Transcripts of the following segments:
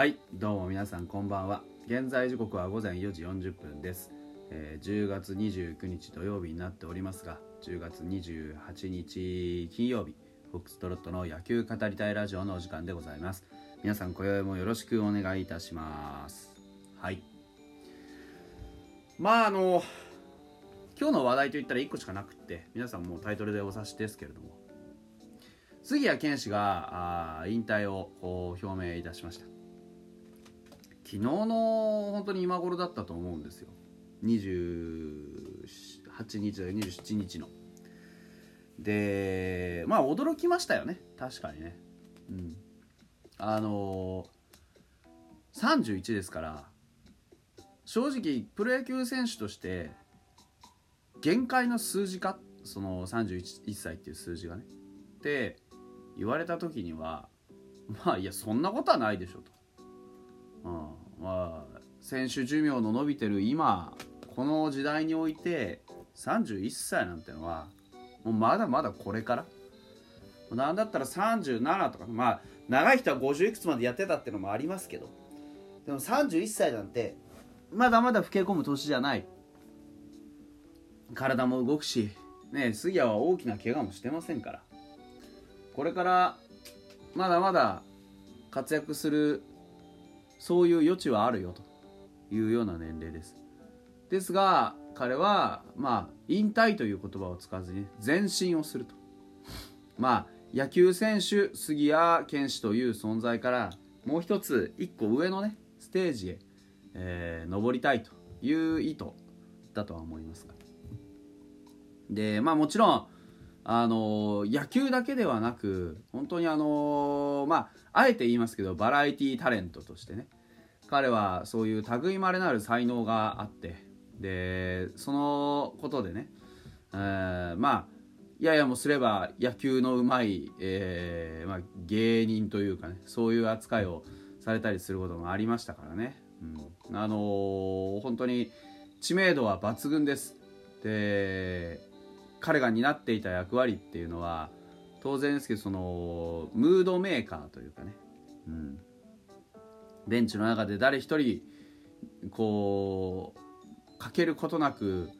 はいどうも皆さんこんばんは。現在時刻は午前4時40分です、えー10月29日土曜日になっておりますが10月28日金曜日フォックストロットの野球語りたいラジオのお時間でございます。皆さん今宵もよろしくお願いいたします。はい。まああの今日の話題といったら1個しかなくって皆さんもうタイトルでお察しですけれども。杉谷拳士があ引退を表明いたしました。昨日の本当に今頃だったと思うんですよ。28日だ27日の。でまあ驚きましたよね。確かにね。うん。あのー、31ですから正直プロ野球選手として限界の数字か？その31歳っていう数字がね。って言われた時にはまあいやそんなことはないでしょと、うん、まあ選手寿命の伸びてる今この時代において31歳なんてのはもうまだまだこれから？なんだったら37とかまあ長い人は50いくつまでやってたっていうのもありますけど。でも31歳なんてまだまだ老け込む年じゃない。体も動くしね杉谷は大きな怪我もしてませんから。これからまだまだ活躍するそういう余地はあるよというような年齢です。ですが彼はまあ引退という言葉を使わずに前進をすると。まあ野球選手杉谷拳士という存在からもう一つ一個上のねステージへ、えー登りたいという意図だとは思いますが。でまあもちろんあの野球だけではなく本当にあのまああえて言いますけどバラエティタレントとしてね。彼はそういう類まれなる才能があってでそのことでね、えーまあややもすれば野球のうまい、えーまあ、芸人というかねそういう扱いをされたりすることもありましたからね、うん、あのー本当に知名度は抜群です。で彼が担っていた役割っていうのは当然ですけどそのムードメーカーというかね、うん、ベンチの中で誰一人こうかけることなく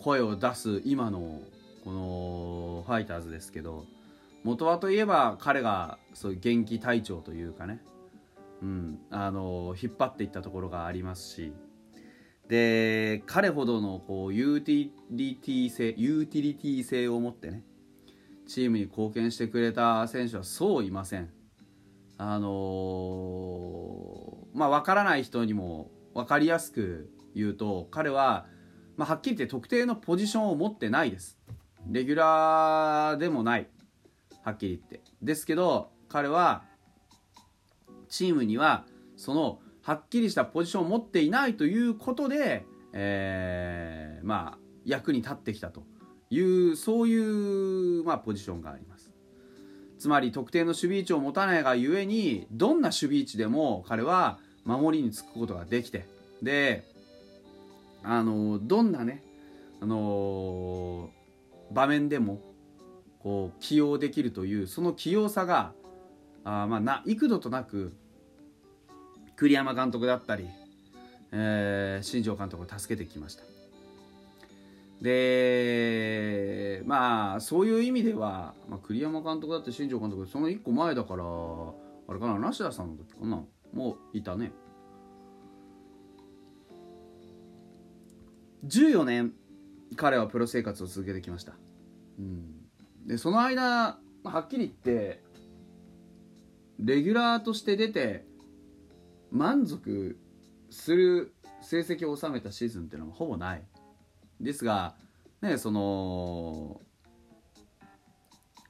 声を出す今のこのファイターズですけど元はといえば彼がそういう元気隊長というかね、うん、あの引っ張っていったところがありますしで彼ほどのこうユーティリティ性ユーティリティ性を持ってねチームに貢献してくれた選手はそういません。あのーまあ分からない人にも分かりやすく言うと彼は、まあ、はっきり言って特定のポジションを持ってないです。レギュラーでもない。はっきり言って。ですけど彼はチームにはそのはっきりしたポジションを持っていないということで、えーまあ役に立ってきたというそういう、まあ、ポジションがあります。つまり特定の守備位置を持たないがゆえにどんな守備位置でも彼は守りにつくことができてであのどんなねあの場面でもこう起用できるというその器用さがあまあな幾度となく栗山監督だったり、えー新庄監督を助けてきました。でまあそういう意味では、まあ、栗山監督だって新庄監督その1個前だからあれかな梨田さんの時かなもういたね。14年彼はプロ生活を続けてきました、うん、でその間はっきり言ってレギュラーとして出て満足する成績を収めたシーズンっていうのはほぼない。ですがねその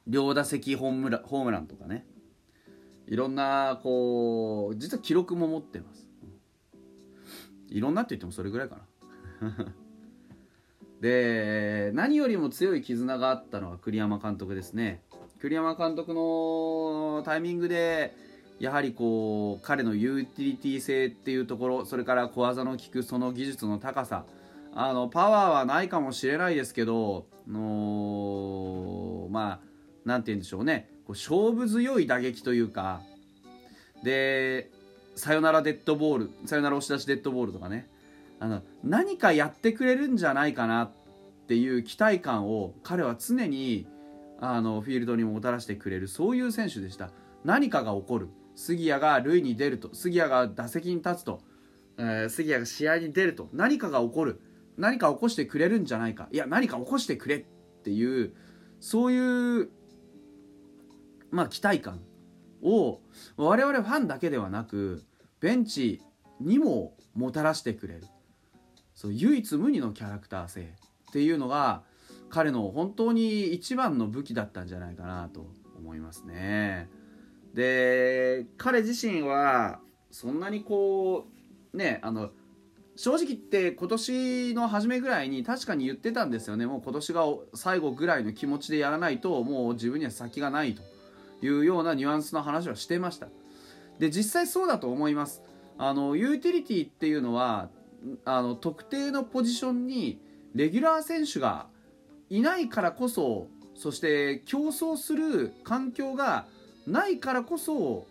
両打席ホームランホームランとかね。いろんなこう実は記録も持ってます。いろんなって言ってもそれぐらいかな。で何よりも強い絆があったのは栗山監督ですね。栗山監督のタイミングでやはりこう彼のユーティリティ性っていうところそれから小技の効くその技術の高さ。あのパワーはないかもしれないですけどのまあなんて言うんでしょうね。こう勝負強い打撃というか。でサヨナラデッドボールサヨナラ押し出しデッドボールとかね。あの何かやってくれるんじゃないかなっていう期待感を彼は常にあのフィールドにもたらしてくれるそういう選手でした。何かが起こる。杉谷が塁に出ると杉谷が打席に立つと、えー、杉谷が試合に出ると何かが起こる。何か起こしてくれるんじゃないか。いや何か起こしてくれっていうそういうまあ期待感を我々ファンだけではなくベンチにももたらしてくれる。そう唯一無二のキャラクター性。っていうのが彼の本当に一番の武器だったんじゃないかなと思いますね。で彼自身はそんなにこうねあの正直言って今年の初めぐらいに確かに言ってたんですよね。もう今年が最後ぐらいの気持ちでやらないともう自分には先がないというようなニュアンスの話はしてました。で実際そうだと思います。あのユーティリティっていうのはあの特定のポジションにレギュラー選手がいないからこそそして競争する環境がないからこそ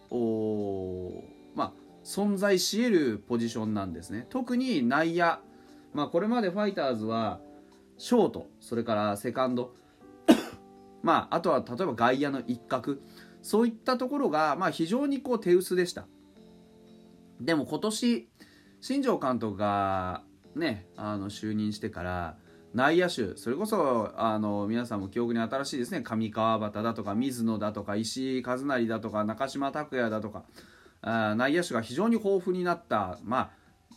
まあ、存在し得るポジションなんですね。特に内野、まあ、これまでファイターズはショート。それからセカンド。まあ、あとは例えば外野の一角。そういったところが、まあ、非常にこう手薄でした。でも今年新庄監督がねあの就任してから内野手それこそあの皆さんも記憶に新しいですね。上川端だとか水野だとか石井和成だとか中島拓也だとか。あ内野手が非常に豊富になった、まあ、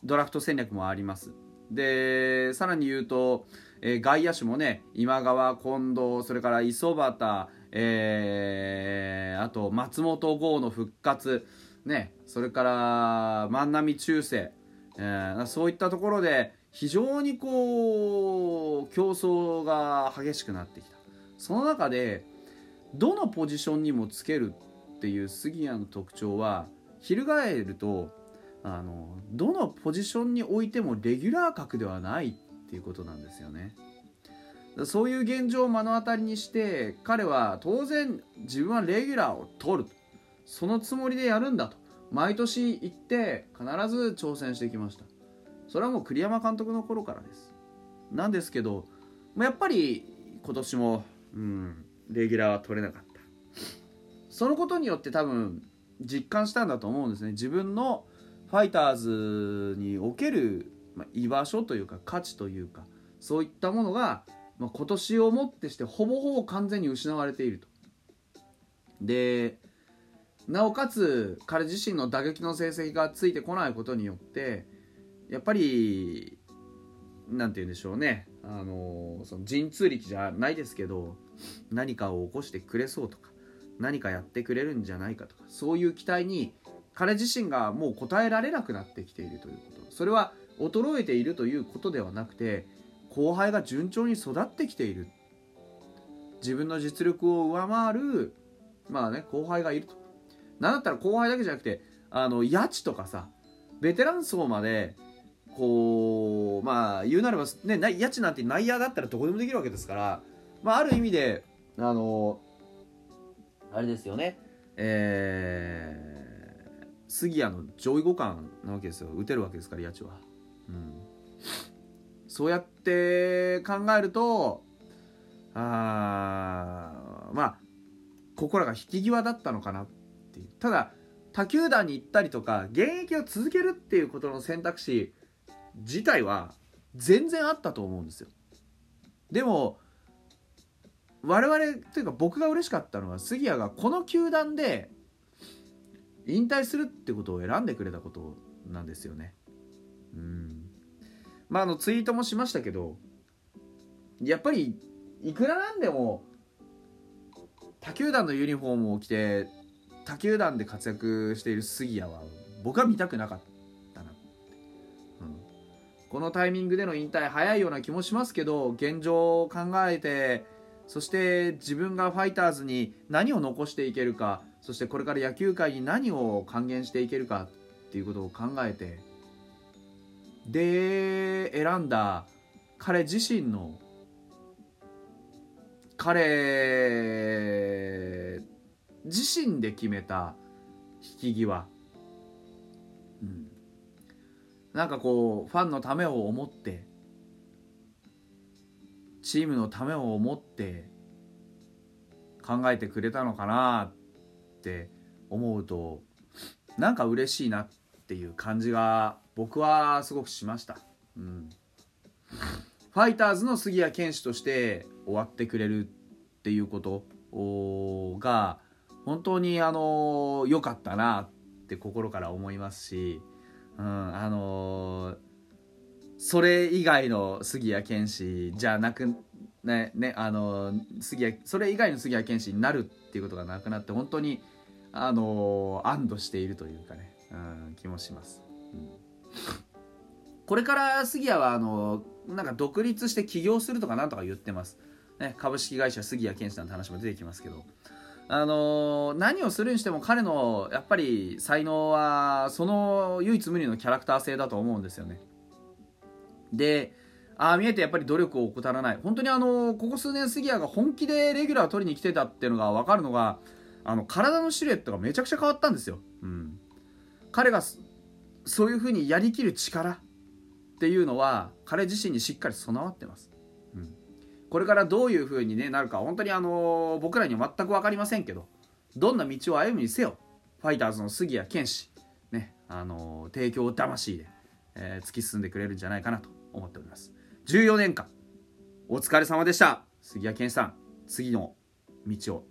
ドラフト戦略もあります。でさらに言うと、えー、外野手もね今川近藤それから磯端、えー、あと松本剛の復活ねそれから万波中世、えー、そういったところで非常にこう競争が激しくなってきた。その中でどのポジションにもつけるっていう杉谷の特徴は翻るとあのどのポジションにおいてもレギュラー格ではないっていうことなんですよね。そういう現状を目の当たりにして彼は当然自分はレギュラーを取る。そのつもりでやるんだと。毎年行って必ず挑戦してきました。それはもう栗山監督の頃からです。なんですけどやっぱり今年も、うん、レギュラーは取れなかった。そのことによって多分実感したんだと思うんですね。自分のファイターズにおける、まあ、居場所というか価値というかそういったものが、まあ、今年をもってしてほぼほぼ完全に失われていると。でなおかつ彼自身の打撃の成績がついてこないことによってやっぱりなんて言うんでしょうね。あのその神通力じゃないですけど何かを起こしてくれそうとか何かやってくれるんじゃないかとかそういう期待に彼自身がもう応えられなくなってきているということ。それは衰えているということではなくて後輩が順調に育ってきている。自分の実力を上回るまあね後輩がいると。なんだったら後輩だけじゃなくてあの八千とかさベテラン層までこうまあ言うなればね家賃なんて内野だったらどこでもできるわけですから、まあ、ある意味であのあれですよね。えー、杉谷の上位互換なわけですよ。打てるわけですから八千は、うん、そうやって考えるとあまあここらが引き際だったのかなっていう。ただ他球団に行ったりとか現役を続けるっていうことの選択肢自体は全然あったと思うんですよ。でも我々というか僕が嬉しかったのは杉谷がこの球団で引退するってことを選んでくれたことなんですよね。うん。まああのツイートもしましたけどやっぱりいくらなんでも他球団のユニフォームを着て他球団で活躍している杉谷は僕は見たくなかった。このタイミングでの引退早いような気もしますけど現状を考えてそして自分がファイターズに何を残していけるかそしてこれから野球界に何を還元していけるかっていうことを考えてで選んだ彼自身の彼自身で決めた引き際なんかこうファンのためを思ってチームのためを思って考えてくれたのかなって思うとなんか嬉しいなっていう感じが僕はすごくしました。うんファイターズの杉谷拳士として終わってくれるっていうことが本当にあの良かったなって心から思いますし、うん、あのそれ以外の杉谷拳士じゃなくねねあの杉谷それ以外の杉谷拳士になるっていうことがなくなって本当にあの安堵しているというかね、うん、気もします。うん。これから杉谷はあのなんか独立して起業するとかなんとか言ってます、ね、株式会社杉谷健士なんて話も出てきますけど。あの、何をするにしても彼のやっぱり才能はその唯一無二のキャラクター性だと思うんですよね。でああ見えてやっぱり努力を怠らない。本当にあのここ数年杉谷が本気でレギュラー取りに来てたっていうのが分かるのがあの体のシルエットがめちゃくちゃ変わったんですよ、うん、彼がそういうふうにやりきる力っていうのは彼自身にしっかり備わってます、うん、これからどういう風に、ね、なるか本当にあの僕らには全く分かりませんけどどんな道を歩むにせよファイターズの杉谷拳士、ね、あの提供魂で、えー、突き進んでくれるんじゃないかなと思っております。14年間お疲れ様でした。杉谷拳士さん次の道を。